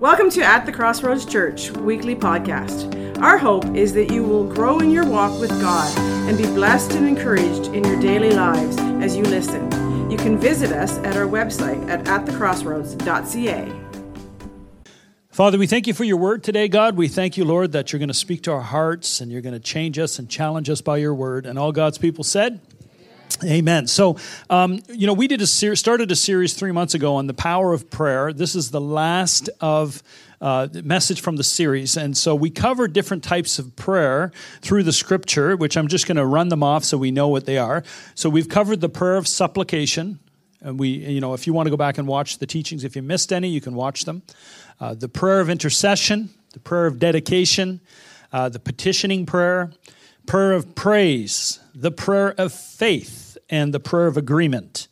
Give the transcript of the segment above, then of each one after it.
Welcome to At the Crossroads Church weekly podcast. Our hope is that you will grow in your walk with God and be blessed and encouraged in your daily lives as you listen. You can visit us at our website at atthecrossroads.ca. Father, we thank you for your word today, God. We thank you, Lord, that you're going to speak to our hearts and you're going to change us and challenge us by your word. And all God's people said, Amen. So, um, you know, we did a ser- started a series three months ago on the power of prayer. This is the last of uh, message from the series, and so we covered different types of prayer through the Scripture, which I'm just going to run them off so we know what they are. So we've covered the prayer of supplication, and we, you know, if you want to go back and watch the teachings, if you missed any, you can watch them. Uh, the prayer of intercession, the prayer of dedication, uh, the petitioning prayer, prayer of praise, the prayer of faith and the prayer of agreement.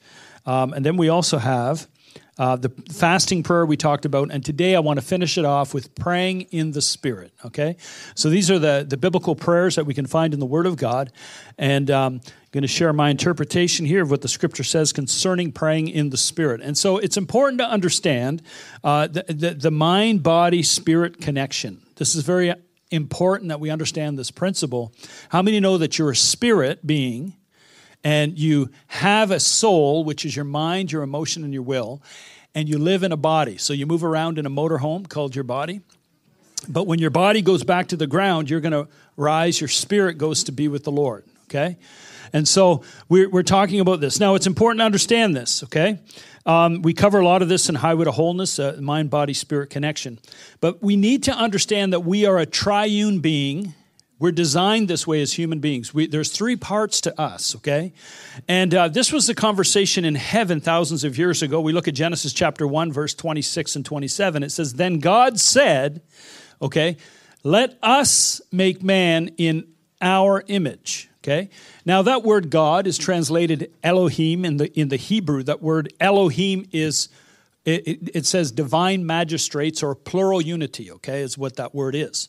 Um, and then we also have uh, the fasting prayer we talked about. And today I want to finish it off with praying in the Spirit. Okay? So these are the, the biblical prayers that we can find in the Word of God. And um, I'm going to share my interpretation here of what the scripture says concerning praying in the spirit and so it's important to understand uh, the, the, the mind body spirit connection this is very important that we understand this principle how many know that you're a spirit being and you have a soul, which is your mind, your emotion, and your will, and you live in a body. So you move around in a motorhome called your body. But when your body goes back to the ground, you're going to rise, your spirit goes to be with the Lord, okay? And so we're, we're talking about this. Now, it's important to understand this, okay? Um, we cover a lot of this in Highway to Wholeness, uh, mind, body, spirit connection. But we need to understand that we are a triune being we're designed this way as human beings. We, there's three parts to us, okay? And uh, this was the conversation in heaven thousands of years ago. We look at Genesis chapter 1, verse 26 and 27. It says, Then God said, okay, let us make man in our image. Okay. Now that word God is translated Elohim in the in the Hebrew. That word Elohim is it, it, it says divine magistrates or plural unity. Okay, is what that word is.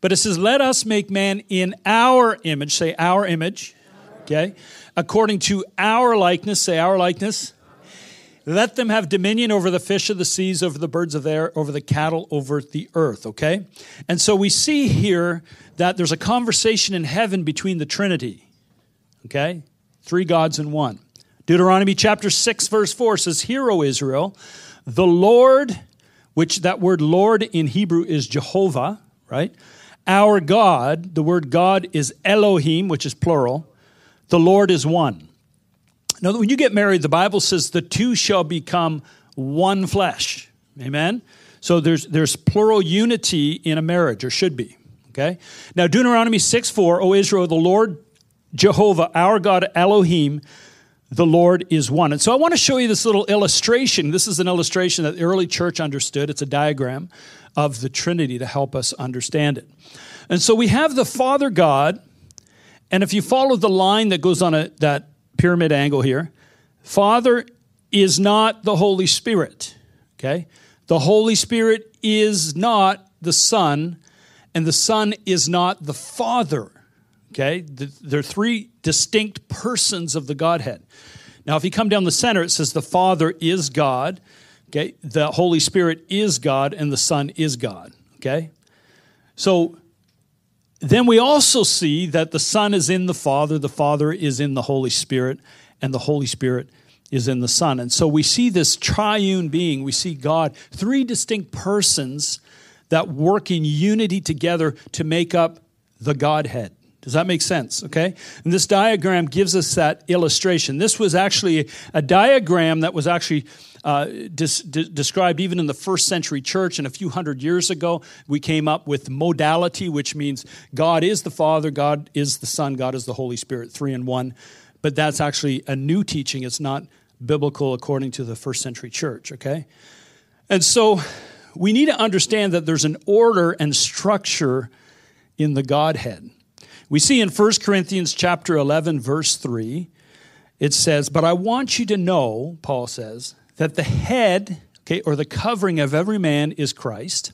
But it says, Let us make man in our image. Say, our image. Okay. According to our likeness. Say, our likeness. Let them have dominion over the fish of the seas, over the birds of the air, over the cattle, over the earth. Okay. And so we see here that there's a conversation in heaven between the Trinity. Okay. Three gods in one. Deuteronomy chapter 6, verse 4 says, Hear, O Israel, the Lord, which that word Lord in Hebrew is Jehovah, right? Our God, the word God is Elohim, which is plural. The Lord is one. Now, when you get married, the Bible says the two shall become one flesh. Amen? So there's, there's plural unity in a marriage, or should be. Okay? Now, Deuteronomy 6 4, O Israel, the Lord Jehovah, our God Elohim, the Lord is one. And so I want to show you this little illustration. This is an illustration that the early church understood. It's a diagram of the Trinity to help us understand it. And so we have the Father God, and if you follow the line that goes on a, that pyramid angle here, Father is not the Holy Spirit. Okay? The Holy Spirit is not the Son, and the Son is not the Father. Okay? They're three distinct persons of the Godhead. Now, if you come down the center, it says the Father is God, Okay? The Holy Spirit is God and the Son is God. Okay? So then we also see that the Son is in the Father, the Father is in the Holy Spirit, and the Holy Spirit is in the Son. And so we see this triune being, we see God, three distinct persons that work in unity together to make up the Godhead. Does that make sense? Okay? And this diagram gives us that illustration. This was actually a diagram that was actually uh, dis- d- described even in the first century church and a few hundred years ago. We came up with modality, which means God is the Father, God is the Son, God is the Holy Spirit, three in one. But that's actually a new teaching. It's not biblical according to the first century church, okay? And so we need to understand that there's an order and structure in the Godhead. We see in 1 Corinthians chapter 11 verse 3 it says, "But I want you to know," Paul says, "that the head, okay, or the covering of every man is Christ.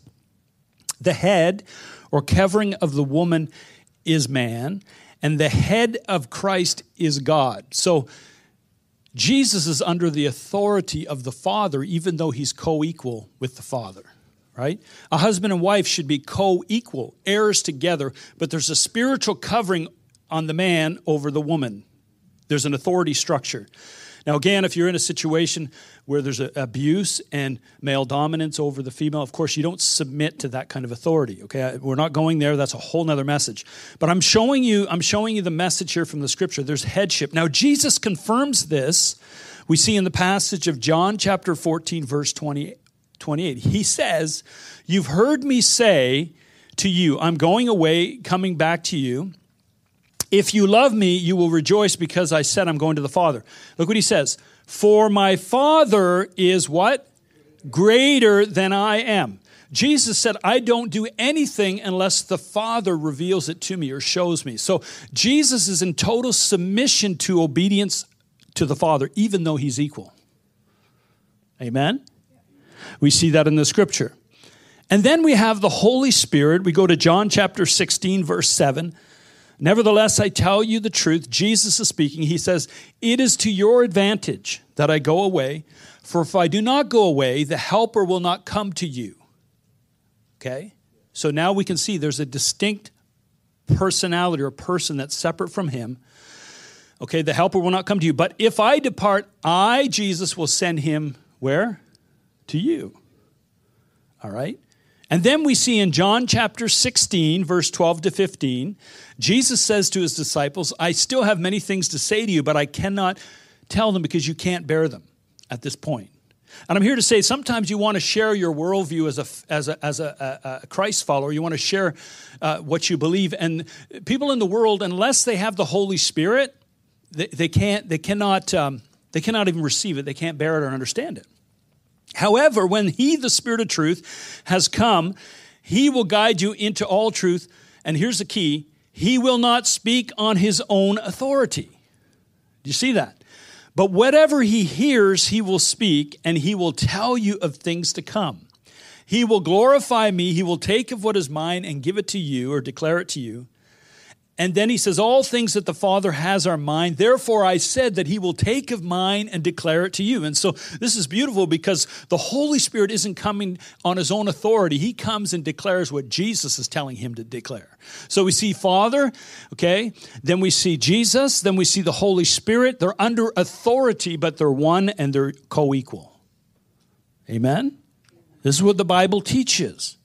The head or covering of the woman is man, and the head of Christ is God." So Jesus is under the authority of the Father even though he's co-equal with the Father right? A husband and wife should be co equal, heirs together, but there's a spiritual covering on the man over the woman. There's an authority structure. Now, again, if you're in a situation where there's abuse and male dominance over the female, of course, you don't submit to that kind of authority. Okay, we're not going there. That's a whole nother message. But I'm showing you, I'm showing you the message here from the scripture. There's headship. Now, Jesus confirms this. We see in the passage of John chapter 14, verse 20, 28. He says, You've heard me say to you, I'm going away, coming back to you. If you love me, you will rejoice because I said I'm going to the Father. Look what he says. For my Father is what? Greater than I am. Jesus said, I don't do anything unless the Father reveals it to me or shows me. So Jesus is in total submission to obedience to the Father, even though he's equal. Amen? We see that in the scripture. And then we have the Holy Spirit. We go to John chapter 16, verse 7. Nevertheless, I tell you the truth. Jesus is speaking. He says, It is to your advantage that I go away, for if I do not go away, the Helper will not come to you. Okay? So now we can see there's a distinct personality or person that's separate from him. Okay, the Helper will not come to you. But if I depart, I, Jesus, will send him where? To you. All right? And then we see in John chapter 16, verse 12 to 15, Jesus says to his disciples, I still have many things to say to you, but I cannot tell them because you can't bear them at this point. And I'm here to say sometimes you want to share your worldview as a, as a, as a, a Christ follower. You want to share uh, what you believe. And people in the world, unless they have the Holy Spirit, they, they can't, they cannot, um, they cannot even receive it. They can't bear it or understand it. However, when He, the Spirit of truth, has come, He will guide you into all truth. And here's the key He will not speak on His own authority. Do you see that? But whatever He hears, He will speak, and He will tell you of things to come. He will glorify me. He will take of what is mine and give it to you or declare it to you. And then he says, All things that the Father has are mine. Therefore, I said that he will take of mine and declare it to you. And so this is beautiful because the Holy Spirit isn't coming on his own authority. He comes and declares what Jesus is telling him to declare. So we see Father, okay? Then we see Jesus. Then we see the Holy Spirit. They're under authority, but they're one and they're co equal. Amen? This is what the Bible teaches.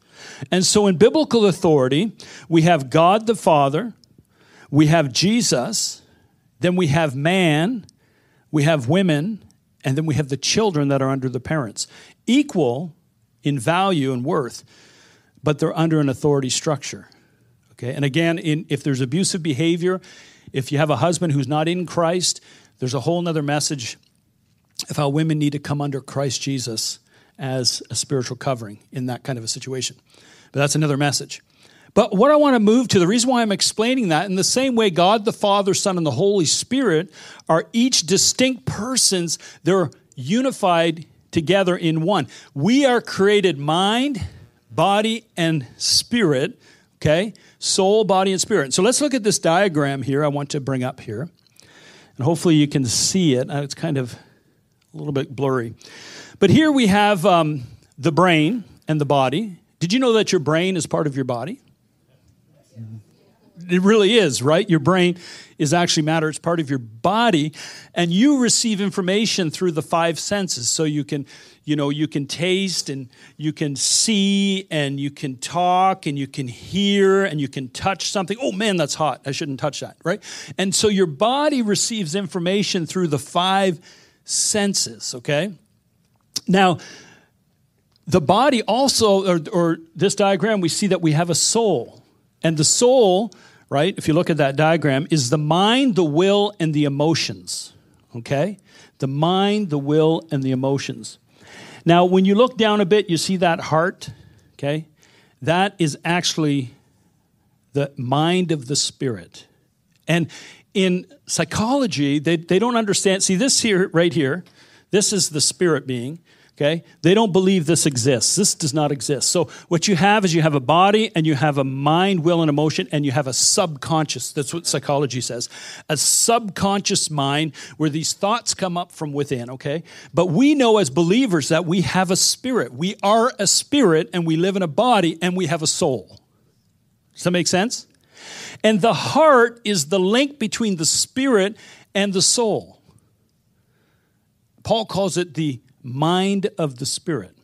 And so in biblical authority, we have God the Father we have Jesus, then we have man, we have women, and then we have the children that are under the parents. Equal in value and worth, but they're under an authority structure. Okay, and again, in, if there's abusive behavior, if you have a husband who's not in Christ, there's a whole other message of how women need to come under Christ Jesus as a spiritual covering in that kind of a situation. But that's another message. But what I want to move to, the reason why I'm explaining that, in the same way, God the Father, Son, and the Holy Spirit are each distinct persons, they're unified together in one. We are created mind, body, and spirit, okay? Soul, body, and spirit. So let's look at this diagram here I want to bring up here. And hopefully you can see it. Uh, it's kind of a little bit blurry. But here we have um, the brain and the body. Did you know that your brain is part of your body? It really is, right? Your brain is actually matter. It's part of your body. And you receive information through the five senses. So you can, you know, you can taste and you can see and you can talk and you can hear and you can touch something. Oh man, that's hot. I shouldn't touch that, right? And so your body receives information through the five senses, okay? Now, the body also, or, or this diagram, we see that we have a soul. And the soul right? If you look at that diagram, is the mind, the will, and the emotions. Okay? The mind, the will, and the emotions. Now, when you look down a bit, you see that heart, okay? That is actually the mind of the spirit. And in psychology, they, they don't understand. See, this here, right here, this is the spirit being. Okay? They don't believe this exists. This does not exist. So, what you have is you have a body and you have a mind, will, and emotion, and you have a subconscious. That's what psychology says. A subconscious mind where these thoughts come up from within, okay? But we know as believers that we have a spirit. We are a spirit and we live in a body and we have a soul. Does that make sense? And the heart is the link between the spirit and the soul. Paul calls it the mind of the Spirit.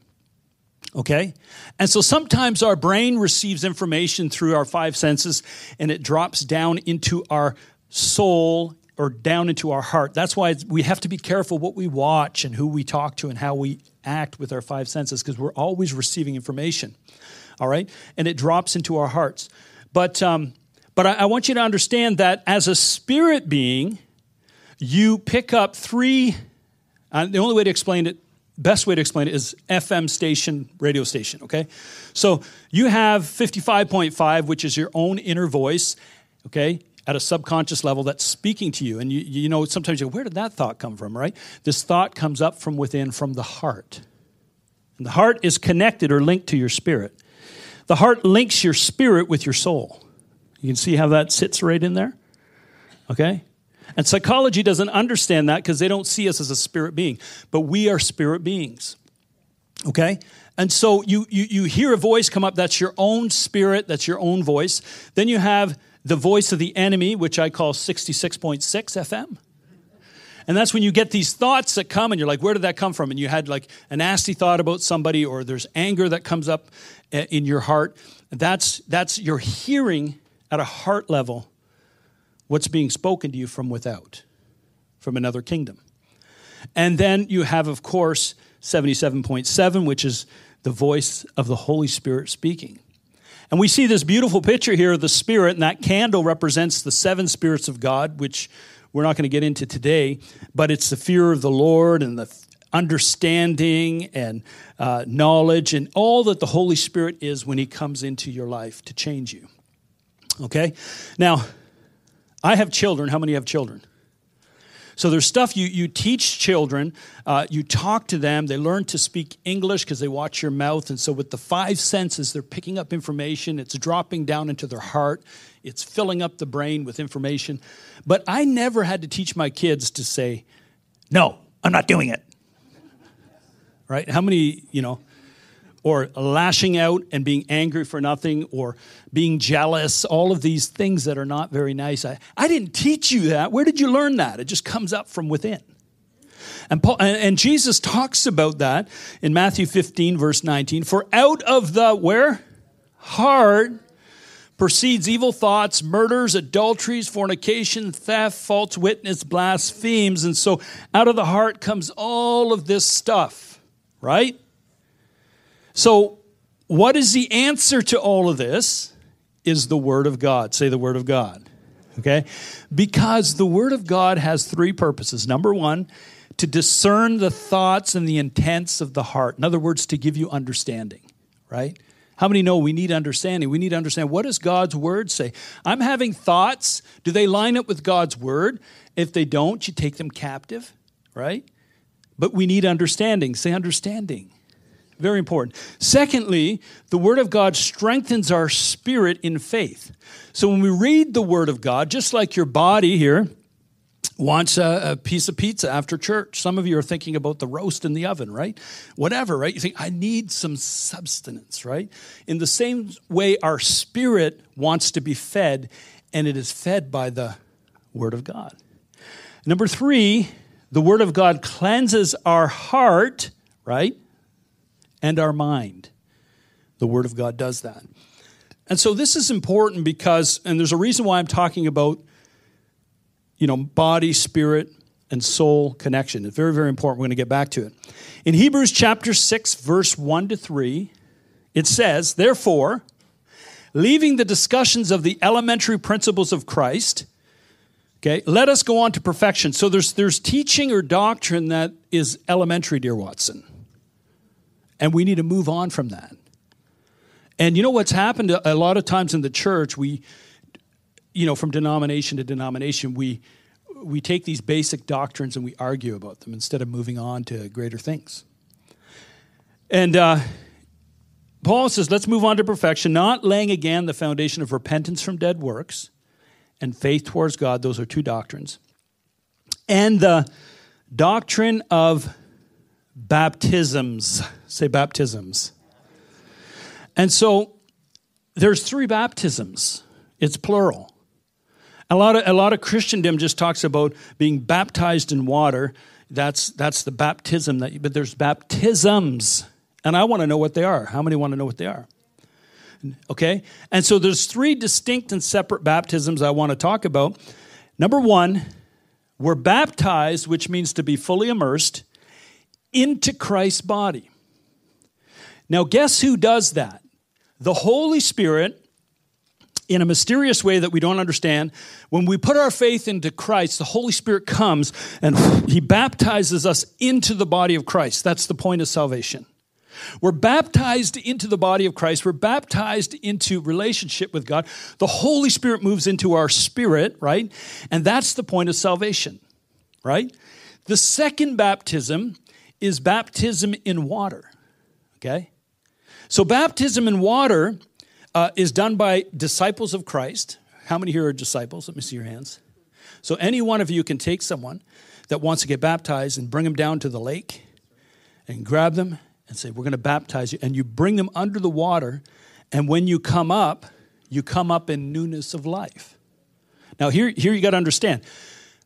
Okay? And so sometimes our brain receives information through our five senses and it drops down into our soul or down into our heart. That's why we have to be careful what we watch and who we talk to and how we act with our five senses because we're always receiving information. All right? And it drops into our hearts. But, um, but I, I want you to understand that as a spirit being, you pick up three. Uh, the only way to explain it best way to explain it is FM station, radio station, okay? So you have 55.5, which is your own inner voice, okay, at a subconscious level that's speaking to you. And you, you know, sometimes you go, where did that thought come from, right? This thought comes up from within, from the heart. And the heart is connected or linked to your spirit. The heart links your spirit with your soul. You can see how that sits right in there, okay? And psychology doesn't understand that because they don't see us as a spirit being, but we are spirit beings. Okay? And so you, you, you hear a voice come up, that's your own spirit, that's your own voice. Then you have the voice of the enemy, which I call 66.6 FM. And that's when you get these thoughts that come and you're like, where did that come from? And you had like a nasty thought about somebody or there's anger that comes up eh, in your heart. That's, that's your hearing at a heart level what's being spoken to you from without, from another kingdom. And then you have, of course, 77.7, which is the voice of the Holy Spirit speaking. And we see this beautiful picture here of the Spirit, and that candle represents the seven spirits of God, which we're not going to get into today, but it's the fear of the Lord and the understanding and uh, knowledge and all that the Holy Spirit is when He comes into your life to change you. Okay? Now, I have children. How many have children? So there's stuff you, you teach children, uh, you talk to them, they learn to speak English because they watch your mouth. And so with the five senses, they're picking up information, it's dropping down into their heart, it's filling up the brain with information. But I never had to teach my kids to say, no, I'm not doing it. Right? How many, you know, or lashing out and being angry for nothing or being jealous, all of these things that are not very nice. I, I didn't teach you that. Where did you learn that? It just comes up from within. And, Paul, and Jesus talks about that in Matthew 15, verse 19. For out of the where? Heart proceeds evil thoughts, murders, adulteries, fornication, theft, false witness, blasphemes. And so out of the heart comes all of this stuff, right? So, what is the answer to all of this? Is the Word of God. Say the Word of God. Okay? Because the Word of God has three purposes. Number one, to discern the thoughts and the intents of the heart. In other words, to give you understanding, right? How many know we need understanding? We need to understand what does God's word say? I'm having thoughts. Do they line up with God's word? If they don't, you take them captive, right? But we need understanding. Say understanding. Very important. Secondly, the Word of God strengthens our spirit in faith. So when we read the Word of God, just like your body here wants a, a, piece of pizza after church, some of you are thinking about the roast in the oven, right? Whatever, right? You think, I need some substance, right? In the same way, our spirit wants to be fed, and it is fed by the Word of God. Number three, the Word of God cleanses our heart, right? And our mind. The Word of God does that. And so this is important because, and there's a reason why I'm talking about, you know, body, spirit, and soul connection. It's very, very important. We're going to get back to it. In Hebrews chapter 6, verse 1 to 3, it says, Therefore, leaving the discussions of the elementary principles of Christ, okay, let us go on to perfection. So there's, there's teaching or doctrine that is elementary, dear Watson. And we need to move on from that. And you know what's happened a lot of times in the church, we, you know, from denomination to denomination, we, we take these basic doctrines and we argue about them instead of moving on to greater things. And uh, Paul says, let's move on to perfection, not laying again the foundation of repentance from dead works and faith towards God. Those are two doctrines. And the doctrine of baptisms. Say baptisms. And so there's three baptisms. It's plural. A lot of a lot of Christendom just talks about being baptized in water. That's that's the baptism that but there's baptisms. And I want to know what they are. How many want to know what they are? Okay? And so there's three distinct and separate baptisms I want to talk about. Number 1, we're baptized, which means to be fully immersed into Christ's body. Now, guess who does that? The Holy Spirit, in a mysterious way that we don't understand, when we put our faith into Christ, the Holy Spirit comes and He baptizes us into the body of Christ. That's the point of salvation. We're baptized into the body of Christ. We're baptized into relationship with God. The Holy Spirit moves into our spirit, right? And that's the point of salvation, right? The second baptism is baptism in water, okay? So, baptism in water uh, is done by disciples of Christ. How many here are disciples? Let me see your hands. So, any one of you can take someone that wants to get baptized and bring them down to the lake and grab them and say, We're going to baptize you. And you bring them under the water. And when you come up, you come up in newness of life. Now, here, here you got to understand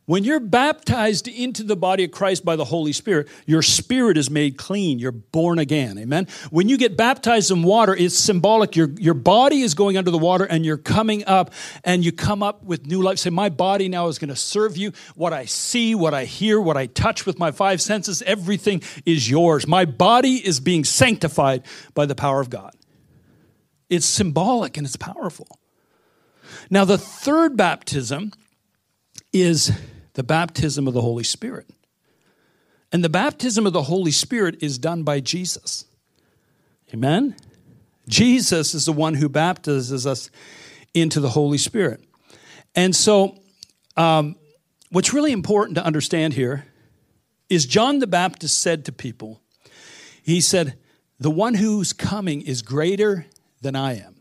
when you're baptized into the body of Christ by the Holy Spirit, your spirit is made clean. You're born again. Amen. When you get baptized in water, it's symbolic. Your, your body is going under the water and you're coming up and you come up with new life. Say, My body now is going to serve you. What I see, what I hear, what I touch with my five senses, everything is yours. My body is being sanctified by the power of God. It's symbolic and it's powerful. Now, the third baptism is the baptism of the Holy Spirit. And the baptism of the Holy Spirit is done by Jesus. Amen? Jesus is the one who baptizes us into the Holy Spirit. And so, um, what's really important to understand here is John the Baptist said to people, he said, The one who's coming is greater than I am.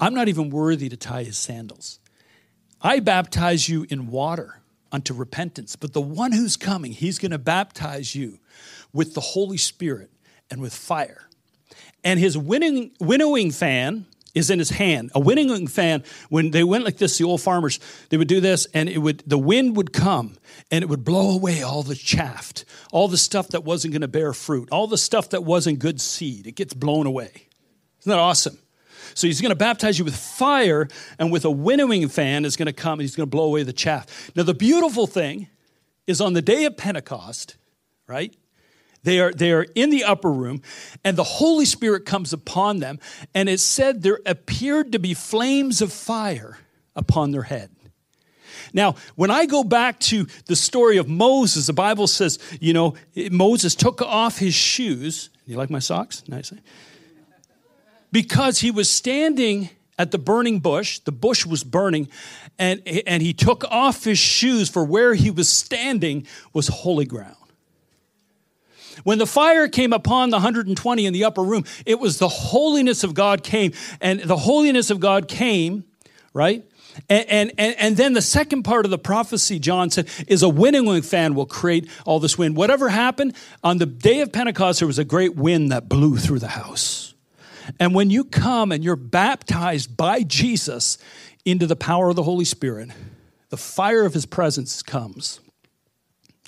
I'm not even worthy to tie his sandals. I baptize you in water unto repentance. But the one who's coming, he's going to baptize you with the Holy Spirit and with fire. And his winning, winnowing fan is in his hand. A winnowing fan, when they went like this, the old farmers, they would do this, and it would the wind would come and it would blow away all the chaff, all the stuff that wasn't going to bear fruit, all the stuff that wasn't good seed. It gets blown away. Isn't that awesome? So he's going to baptize you with fire, and with a winnowing fan is going to come and he's going to blow away the chaff. Now, the beautiful thing is on the day of Pentecost, right? They are, they are in the upper room, and the Holy Spirit comes upon them, and it said there appeared to be flames of fire upon their head. Now, when I go back to the story of Moses, the Bible says, you know, Moses took off his shoes. You like my socks? Nice eh? Because he was standing at the burning bush. The bush was burning, and, and he took off his shoes, for where he was standing was holy ground. When the fire came upon the 120 in the upper room, it was the holiness of God came, and the holiness of God came, right? And, and, and then the second part of the prophecy, John said, is a winnowing fan will create all this wind. Whatever happened, on the day of Pentecost, there was a great wind that blew through the house. And when you come and you're baptized by Jesus into the power of the Holy Spirit, the fire of his presence comes.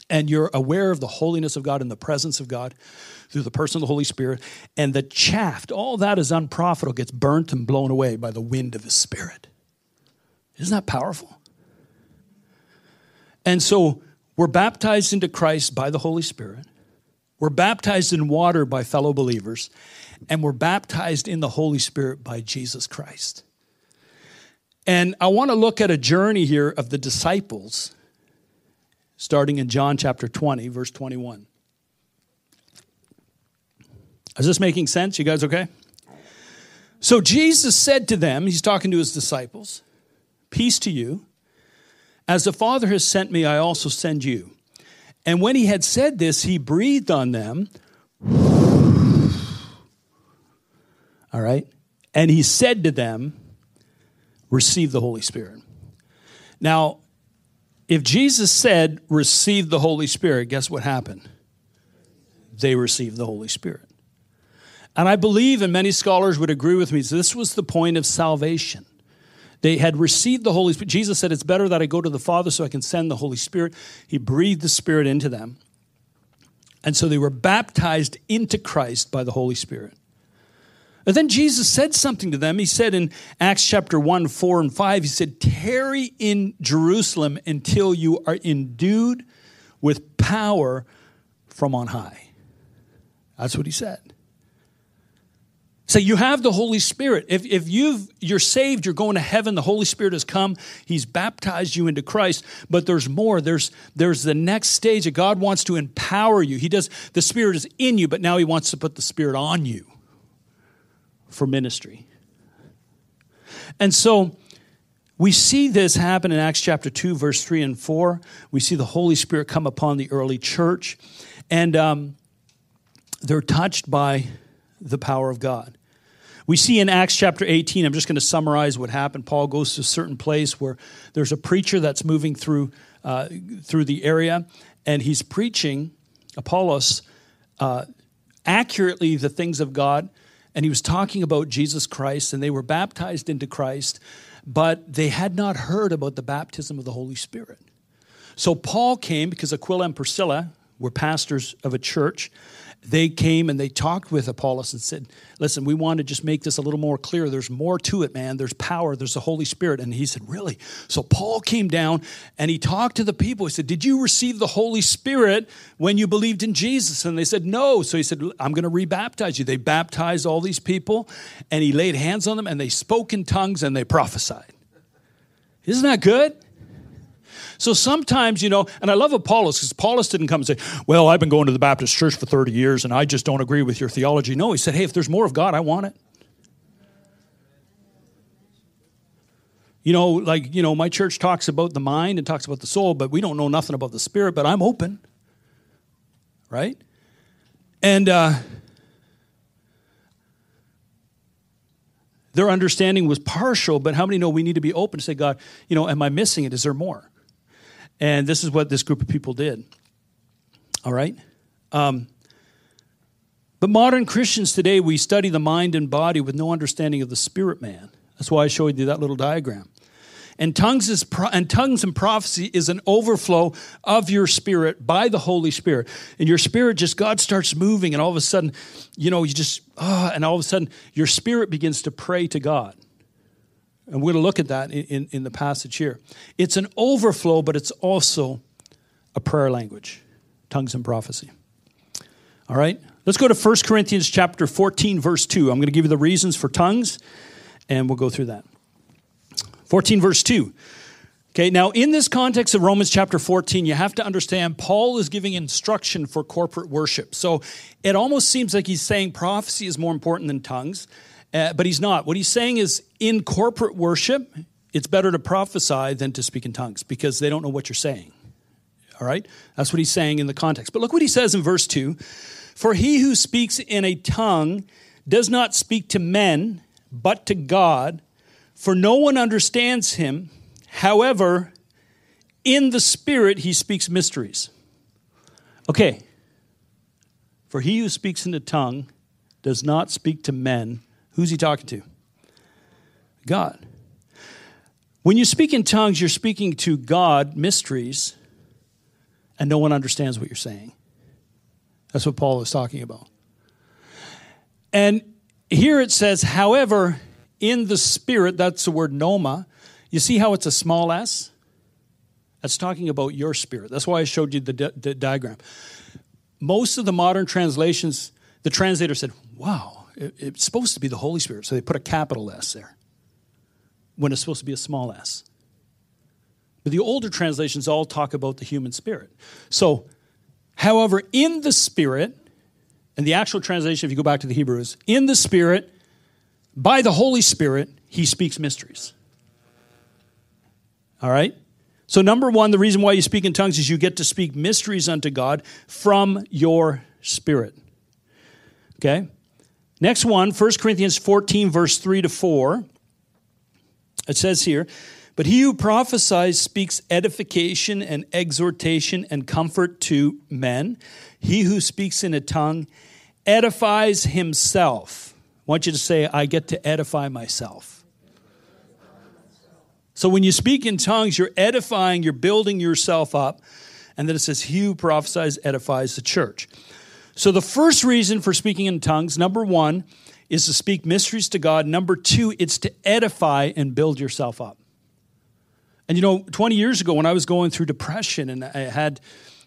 And you're aware of the holiness of God and the presence of God through the person of the Holy Spirit. And the chaff, all that is unprofitable, gets burnt and blown away by the wind of his spirit. Isn't that powerful? And so we're baptized into Christ by the Holy Spirit. We're baptized in water by fellow believers and we're baptized in the Holy Spirit by Jesus Christ. And I want to look at a journey here of the disciples, starting in John chapter 20, verse 21. Is this making sense? You guys okay? So Jesus said to them, he's talking to his disciples, Peace to you. As the Father has sent me, I also send you. And when he had said this, he breathed on them All right? And he said to them, Receive the Holy Spirit. Now, if Jesus said, Receive the Holy Spirit, guess what happened? They received the Holy Spirit. And I believe, and many scholars would agree with me, this was the point of salvation. They had received the Holy Spirit. Jesus said, It's better that I go to the Father so I can send the Holy Spirit. He breathed the Spirit into them. And so they were baptized into Christ by the Holy Spirit. And then Jesus said something to them. He said in Acts chapter 1, 4, and 5, He said, Tarry in Jerusalem until you are endued with power from on high. That's what He said. So you have the Holy Spirit. If, if you've, you're saved, you're going to heaven, the Holy Spirit has come, He's baptized you into Christ. But there's more. There's, there's the next stage that God wants to empower you. He does, the Spirit is in you, but now He wants to put the Spirit on you for ministry. And so we see this happen in Acts chapter 2, verse 3 and 4. We see the Holy Spirit come upon the early church, and um, they're touched by the power of God. We see in Acts chapter 18, I'm just going to summarize what happened. Paul goes to a certain place where there's a preacher that's moving through, uh, through the area, and he's preaching, Apollos, uh, accurately the things of God. And he was talking about Jesus Christ, and they were baptized into Christ, but they had not heard about the baptism of the Holy Spirit. So Paul came because Aquila and Priscilla were pastors of a church they came and they talked with Apollos and said, Listen, we want to just make this a little more clear. There's more to it, man. There's power, there's the Holy Spirit. And he said, Really? So Paul came down and he talked to the people. He said, Did you receive the Holy Spirit when you believed in Jesus? And they said, No. So he said, I'm going to rebaptize you. They baptized all these people and he laid hands on them and they spoke in tongues and they prophesied. Isn't that good? So sometimes, you know, and I love Apollos because Apollos didn't come and say, Well, I've been going to the Baptist church for 30 years and I just don't agree with your theology. No, he said, Hey, if there's more of God, I want it. You know, like, you know, my church talks about the mind and talks about the soul, but we don't know nothing about the spirit, but I'm open. Right? And uh, their understanding was partial, but how many know we need to be open to say, God, you know, am I missing it? Is there more? And this is what this group of people did. All right? Um, but modern Christians today, we study the mind and body with no understanding of the spirit man. That's why I showed you that little diagram. And tongues, is pro- and tongues and prophecy is an overflow of your spirit by the Holy Spirit. And your spirit just, God starts moving, and all of a sudden, you know, you just, oh, and all of a sudden, your spirit begins to pray to God. And we're going to look at that in, in, the passage here. It's an overflow, but it's also a prayer language, tongues and prophecy. All right? Let's go to 1 Corinthians chapter 14, verse 2. I'm going to give you the reasons for tongues, and we'll go through that. 14, verse 2. Okay, now in this context of Romans chapter 14, you have to understand Paul is giving instruction for corporate worship. So it almost seems like he's saying prophecy is more important than tongues. Uh, but he's not. What he's saying is in corporate worship, it's better to prophesy than to speak in tongues because they don't know what you're saying. All right? That's what he's saying in the context. But look what he says in verse 2 For he who speaks in a tongue does not speak to men, but to God, for no one understands him. However, in the Spirit he speaks mysteries. Okay. For he who speaks in a tongue does not speak to men, Who's he talking to? God. When you speak in tongues, you're speaking to God mysteries, and no one understands what you're saying. That's what Paul is talking about. And here it says, however, in the spirit, that's the word pneuma. You see how it's a small s? That's talking about your spirit. That's why I showed you the, di- the diagram. Most of the modern translations, the translator said, wow, it's supposed to be the Holy Spirit, so they put a capital S there when it's supposed to be a small s. But the older translations all talk about the human spirit. So, however, in the spirit, and the actual translation, if you go back to the Hebrew, is in the spirit, by the Holy Spirit, he speaks mysteries. All right? So, number one, the reason why you speak in tongues is you get to speak mysteries unto God from your spirit. Okay? Next one, 1 Corinthians 14, verse 3 to 4. It says here, But he who prophesies speaks edification and exhortation and comfort to men. He who speaks in a tongue edifies himself. I want you to say, I get to edify myself. So when you speak in tongues, you're edifying, you're building yourself up. And then it says, He who prophesies edifies the church. So the first reason for speaking in tongues, number one, is to speak mysteries to God. Number two, it's to edify and build yourself up. And you know, 20 years ago when I was going through depression and I had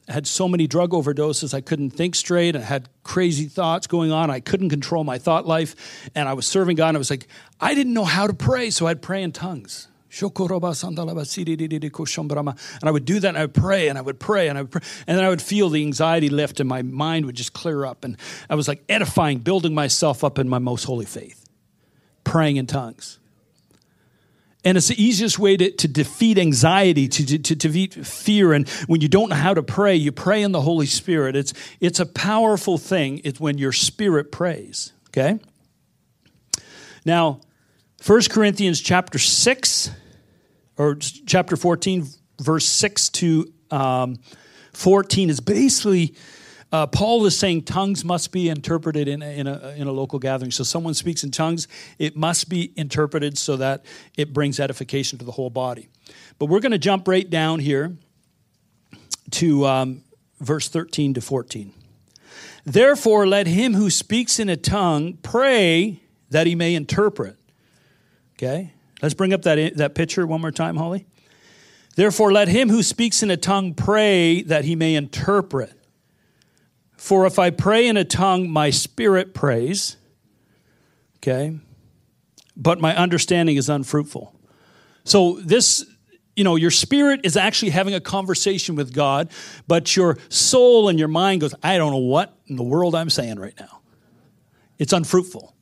had so many drug overdoses, I couldn't think straight. I had crazy thoughts going on. I couldn't control my thought life. And I was serving God, and I was like, I didn't know how to pray, so I'd pray in tongues. And I would do that and I would pray and I would pray and I would pray. And then I would feel the anxiety lift and my mind would just clear up. And I was like edifying, building myself up in my most holy faith, praying in tongues. And it's the easiest way to, to defeat anxiety, to, to, to, defeat fear. And when you don't know how to pray, you pray in the Holy Spirit. It's, it's a powerful thing. It's when your spirit prays, okay? Now, 1 Corinthians chapter 6, or chapter 14, verse 6 to um, 14 is basically uh, Paul is saying tongues must be interpreted in a, in, a, in a local gathering. So someone speaks in tongues, it must be interpreted so that it brings edification to the whole body. But we're going to jump right down here to um, verse 13 to 14. Therefore, let him who speaks in a tongue pray that he may interpret. Okay? Let's bring up that, that picture one more time, Holly. Therefore, let him who speaks in a tongue pray that he may interpret. For if I pray in a tongue, my spirit prays, okay, but my understanding is unfruitful. So, this, you know, your spirit is actually having a conversation with God, but your soul and your mind goes, I don't know what in the world I'm saying right now. It's unfruitful.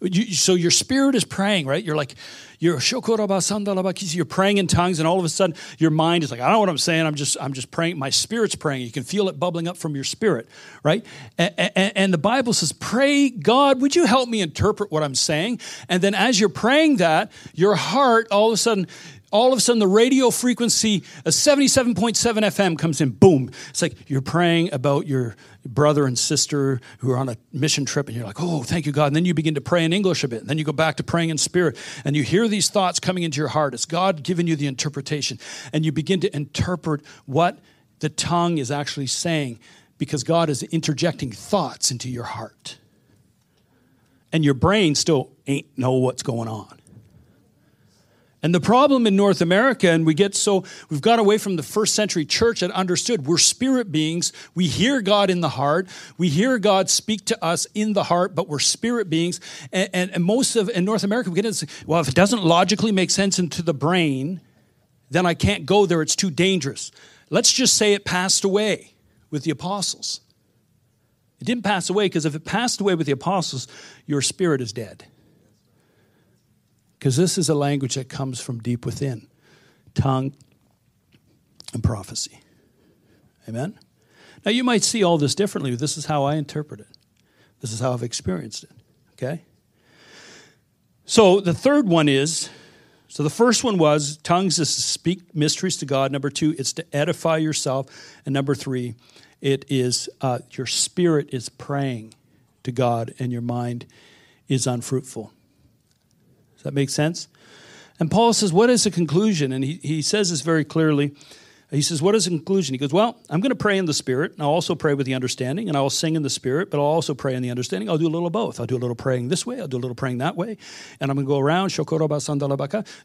You, so your spirit is praying, right? You're like, you're you're praying in tongues, and all of a sudden your mind is like, I don't know what I'm saying. I'm just, I'm just praying. My spirit's praying. You can feel it bubbling up from your spirit, right? And, and, and the Bible says, pray, God, would you help me interpret what I'm saying? And then as you're praying that, your heart all of a sudden all of a sudden the radio frequency a 77.7 fm comes in boom. It's like you're praying about your brother and sister who are on a mission trip and you're like oh thank you god. And then you begin to pray in english a bit and then you go back to praying in spirit and you hear these thoughts coming into your heart. It's god giving you the interpretation and you begin to interpret what the tongue is actually saying because god is interjecting thoughts into your heart. And your brain still ain't know what's going on and the problem in North America, and we get so, we've got away from the first century church that understood we're spirit beings. We hear God in the heart. We hear God speak to us in the heart, but we're spirit beings. And, and, and most of, in North America, we get into, well, if it doesn't logically make sense into the brain, then I can't go there. It's too dangerous. Let's just say it passed away with the apostles. It didn't pass away because if it passed away with the apostles, your spirit is dead. Because this is a language that comes from deep within tongue and prophecy. Amen? Now, you might see all this differently. This is how I interpret it, this is how I've experienced it. Okay? So, the third one is so the first one was tongues is to speak mysteries to God. Number two, it's to edify yourself. And number three, it is uh, your spirit is praying to God and your mind is unfruitful that make sense? And Paul says, What is the conclusion? And he, he says this very clearly. He says, What is the conclusion? He goes, Well, I'm going to pray in the Spirit, and I'll also pray with the understanding, and I'll sing in the Spirit, but I'll also pray in the understanding. I'll do a little of both. I'll do a little praying this way, I'll do a little praying that way, and I'm going to go around,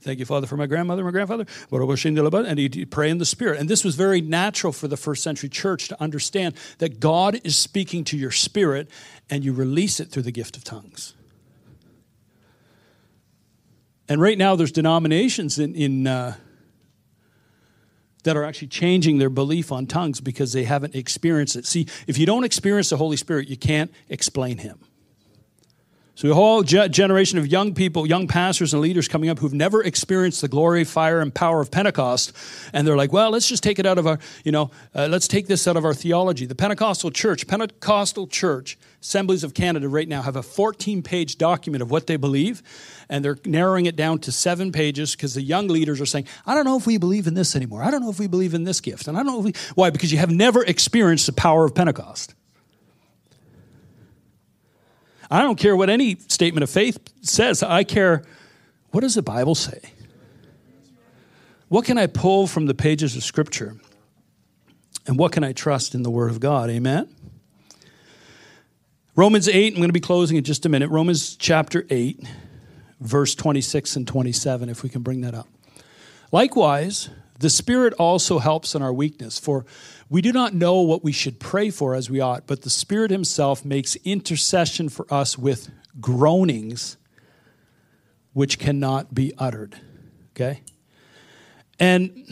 Thank you, Father, for my grandmother, my grandfather, and he'd pray in the Spirit. And this was very natural for the first century church to understand that God is speaking to your spirit, and you release it through the gift of tongues. And right now, there's denominations in, in uh, that are actually changing their belief on tongues because they haven't experienced it. See, if you don't experience the Holy Spirit, you can't explain Him. So a whole ge- generation of young people, young pastors and leaders coming up who've never experienced the glory, fire, and power of Pentecost, and they're like, "Well, let's just take it out of our, you know, uh, let's take this out of our theology." The Pentecostal Church, Pentecostal Church, Assemblies of Canada, right now have a 14-page document of what they believe, and they're narrowing it down to seven pages because the young leaders are saying, "I don't know if we believe in this anymore. I don't know if we believe in this gift, and I don't know we, why because you have never experienced the power of Pentecost." I don't care what any statement of faith says. I care what does the Bible say? What can I pull from the pages of Scripture? And what can I trust in the Word of God? Amen? Romans 8, I'm going to be closing in just a minute. Romans chapter 8, verse 26 and 27, if we can bring that up. Likewise, the Spirit also helps in our weakness, for we do not know what we should pray for as we ought, but the Spirit Himself makes intercession for us with groanings which cannot be uttered. Okay? And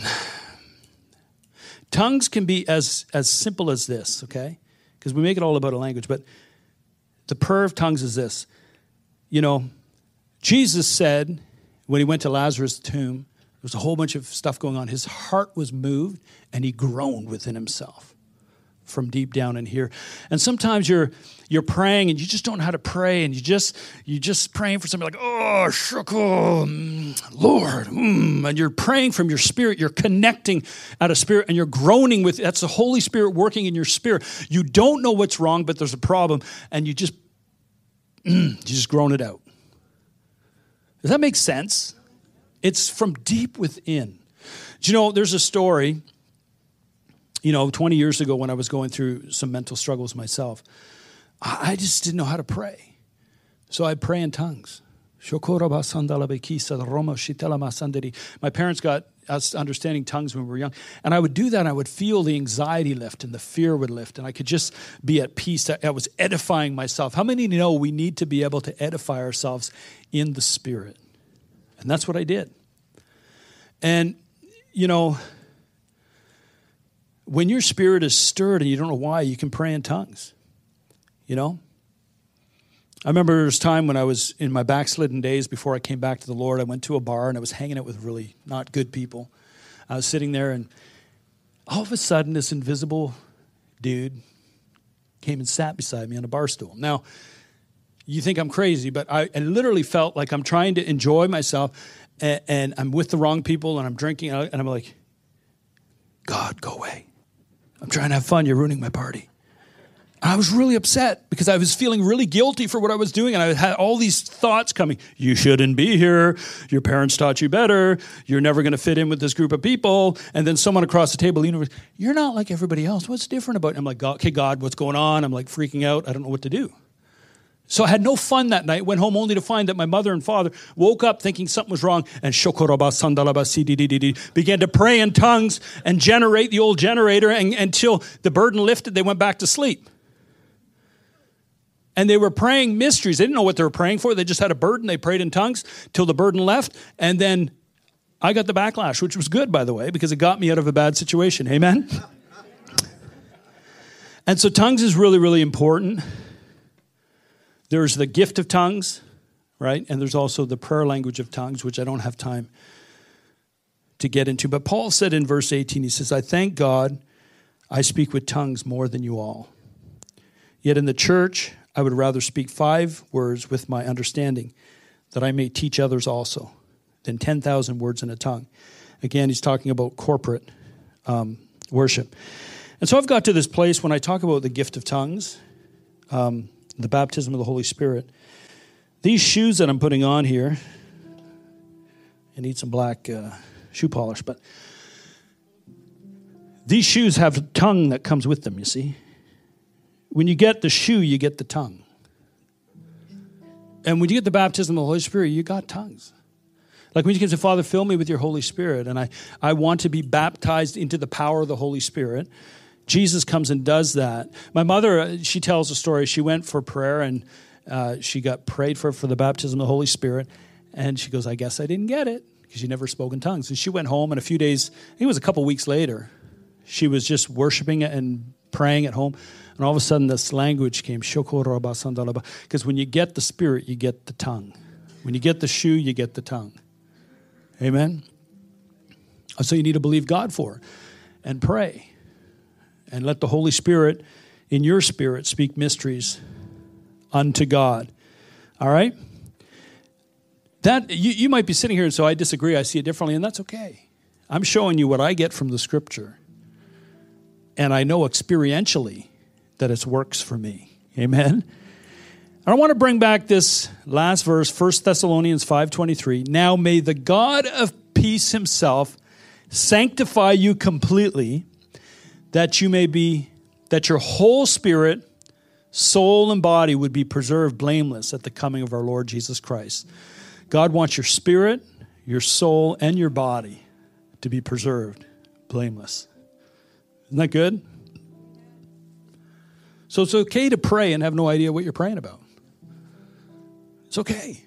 tongues can be as, as simple as this, okay? Because we make it all about a language, but the prayer of tongues is this. You know, Jesus said when he went to Lazarus' tomb, was a whole bunch of stuff going on. His heart was moved and he groaned within himself from deep down in here. And sometimes you're you're praying and you just don't know how to pray and you just you just praying for something like oh mm, Lord, mm, and you're praying from your spirit. You're connecting out of spirit and you're groaning with that's the Holy Spirit working in your spirit. You don't know what's wrong, but there's a problem, and you just mm, you just groan it out. Does that make sense? It's from deep within. Do you know, there's a story, you know, 20 years ago when I was going through some mental struggles myself. I just didn't know how to pray. So I'd pray in tongues. My parents got us understanding tongues when we were young. And I would do that, and I would feel the anxiety lift and the fear would lift, and I could just be at peace. I was edifying myself. How many know we need to be able to edify ourselves in the Spirit? And that's what I did. And, you know, when your spirit is stirred and you don't know why, you can pray in tongues. You know? I remember there was time when I was in my backslidden days before I came back to the Lord. I went to a bar and I was hanging out with really not good people. I was sitting there, and all of a sudden, this invisible dude came and sat beside me on a bar stool. Now, you think I'm crazy, but I, I literally felt like I'm trying to enjoy myself and, and, I'm with the wrong people and I'm drinking uh, and I'm like, God, go away. I'm trying to have fun. You're ruining my party. I was really upset because I was feeling really guilty for what I was doing. And I had all these thoughts coming. You shouldn't be here. Your parents taught you better. You're never going to fit in with this group of people. And then someone across the table, you know, you're not like everybody else. What's different about it? I'm like, okay, God, what's going on? I'm like freaking out. I don't know what to do. So I had no fun that night, went home only to find that my mother and father woke up thinking something was wrong and shokoraba sandalaba cdddd began to pray in tongues and generate the old generator and, until the burden lifted, they went back to sleep. And they were praying mysteries. They didn't know what they were praying for. They just had a burden. They prayed in tongues till the burden left. And then I got the backlash, which was good, by the way, because it got me out of a bad situation. Amen? and so tongues is really, really important. There's the gift of tongues, right? And there's also the prayer language of tongues, which I don't have time to get into. But Paul said in verse 18, he says, I thank God I speak with tongues more than you all. Yet in the church, I would rather speak five words with my understanding, that I may teach others also, than 10,000 words in a tongue. Again, he's talking about corporate um, worship. And so I've got to this place when I talk about the gift of tongues. Um, the baptism of the Holy Spirit. These shoes that I'm putting on here, I need some black uh, shoe polish, but these shoes have a tongue that comes with them, you see. When you get the shoe, you get the tongue. And when you get the baptism of the Holy Spirit, you got tongues. Like when you can say, Father, fill me with your Holy Spirit, and I, I want to be baptized into the power of the Holy Spirit. Jesus comes and does that. My mother, uh, she tells a story. She went for prayer and uh, she got prayed for for the baptism of the Holy Spirit. And she goes, I guess I didn't get it because she never spoke in tongues. And she went home, and a few days, it was a couple weeks later, she was just worshiping and praying at home. And all of a sudden, this language came, because when you get the spirit, you get the tongue. When you get the shoe, you get the tongue. Amen? So you need to believe God for and pray and let the Holy Spirit in your spirit speak mysteries unto God. All right? That you, you might be sitting here and so oh, I disagree, I see it differently, and that's okay. I'm showing you what I get from the scripture. And I know experientially that it works for me. Amen. I want to bring back this last verse, 1 Thessalonians 5:23. Now may the God of peace himself sanctify you completely, that you may be that your whole spirit, soul and body would be preserved blameless at the coming of our Lord Jesus Christ. God wants your spirit, your soul and your body to be preserved blameless. Isn't that good? So it's okay to pray and have no idea what you're praying about. It's okay.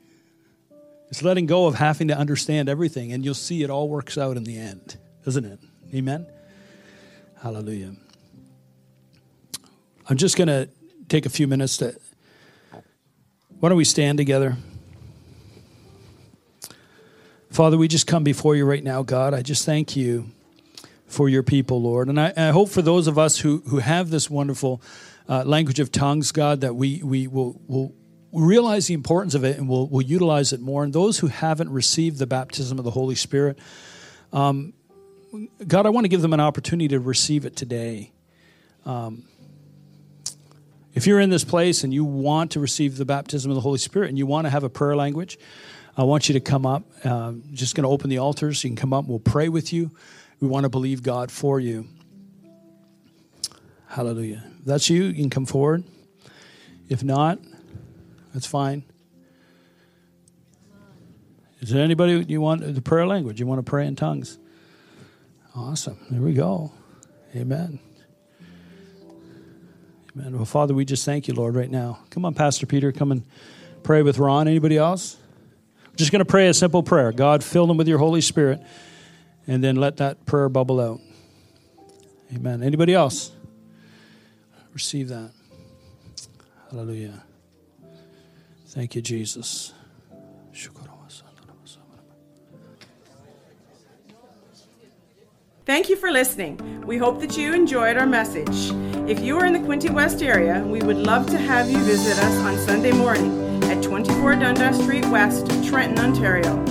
It's letting go of having to understand everything, and you'll see it all works out in the end, isn't it? Amen? Hallelujah. I'm just going to take a few minutes to. Why don't we stand together? Father, we just come before you right now, God. I just thank you for your people, Lord. And I, I hope for those of us who, who have this wonderful uh, language of tongues, God, that we, we will, will realize the importance of it and we'll, we'll utilize it more. And those who haven't received the baptism of the Holy Spirit, um, God, I want to give them an opportunity to receive it today. Um, if you're in this place and you want to receive the baptism of the Holy Spirit and you want to have a prayer language, I want you to come up. Um, just going to open the altars. You can come up. We'll pray with you. We want to believe God for you. Hallelujah. If that's you, you can come forward. If not, that's fine. Is there anybody you want the prayer language? You want to pray in tongues? Awesome. There we go. Amen. Amen. Well, Father, we just thank you, Lord, right now. Come on, Pastor Peter, come and pray with Ron. Anybody else? just going to pray a simple prayer. God, fill them with your Holy Spirit, and then let that prayer bubble out. Amen. Anybody else? Receive that. Hallelujah. Thank you, Jesus. Thank you for listening. We hope that you enjoyed our message. If you are in the Quinte West area, we would love to have you visit us on Sunday morning at 24 Dundas Street West, Trenton, Ontario.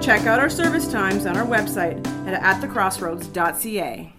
Check out our service times on our website at atthecrossroads.ca.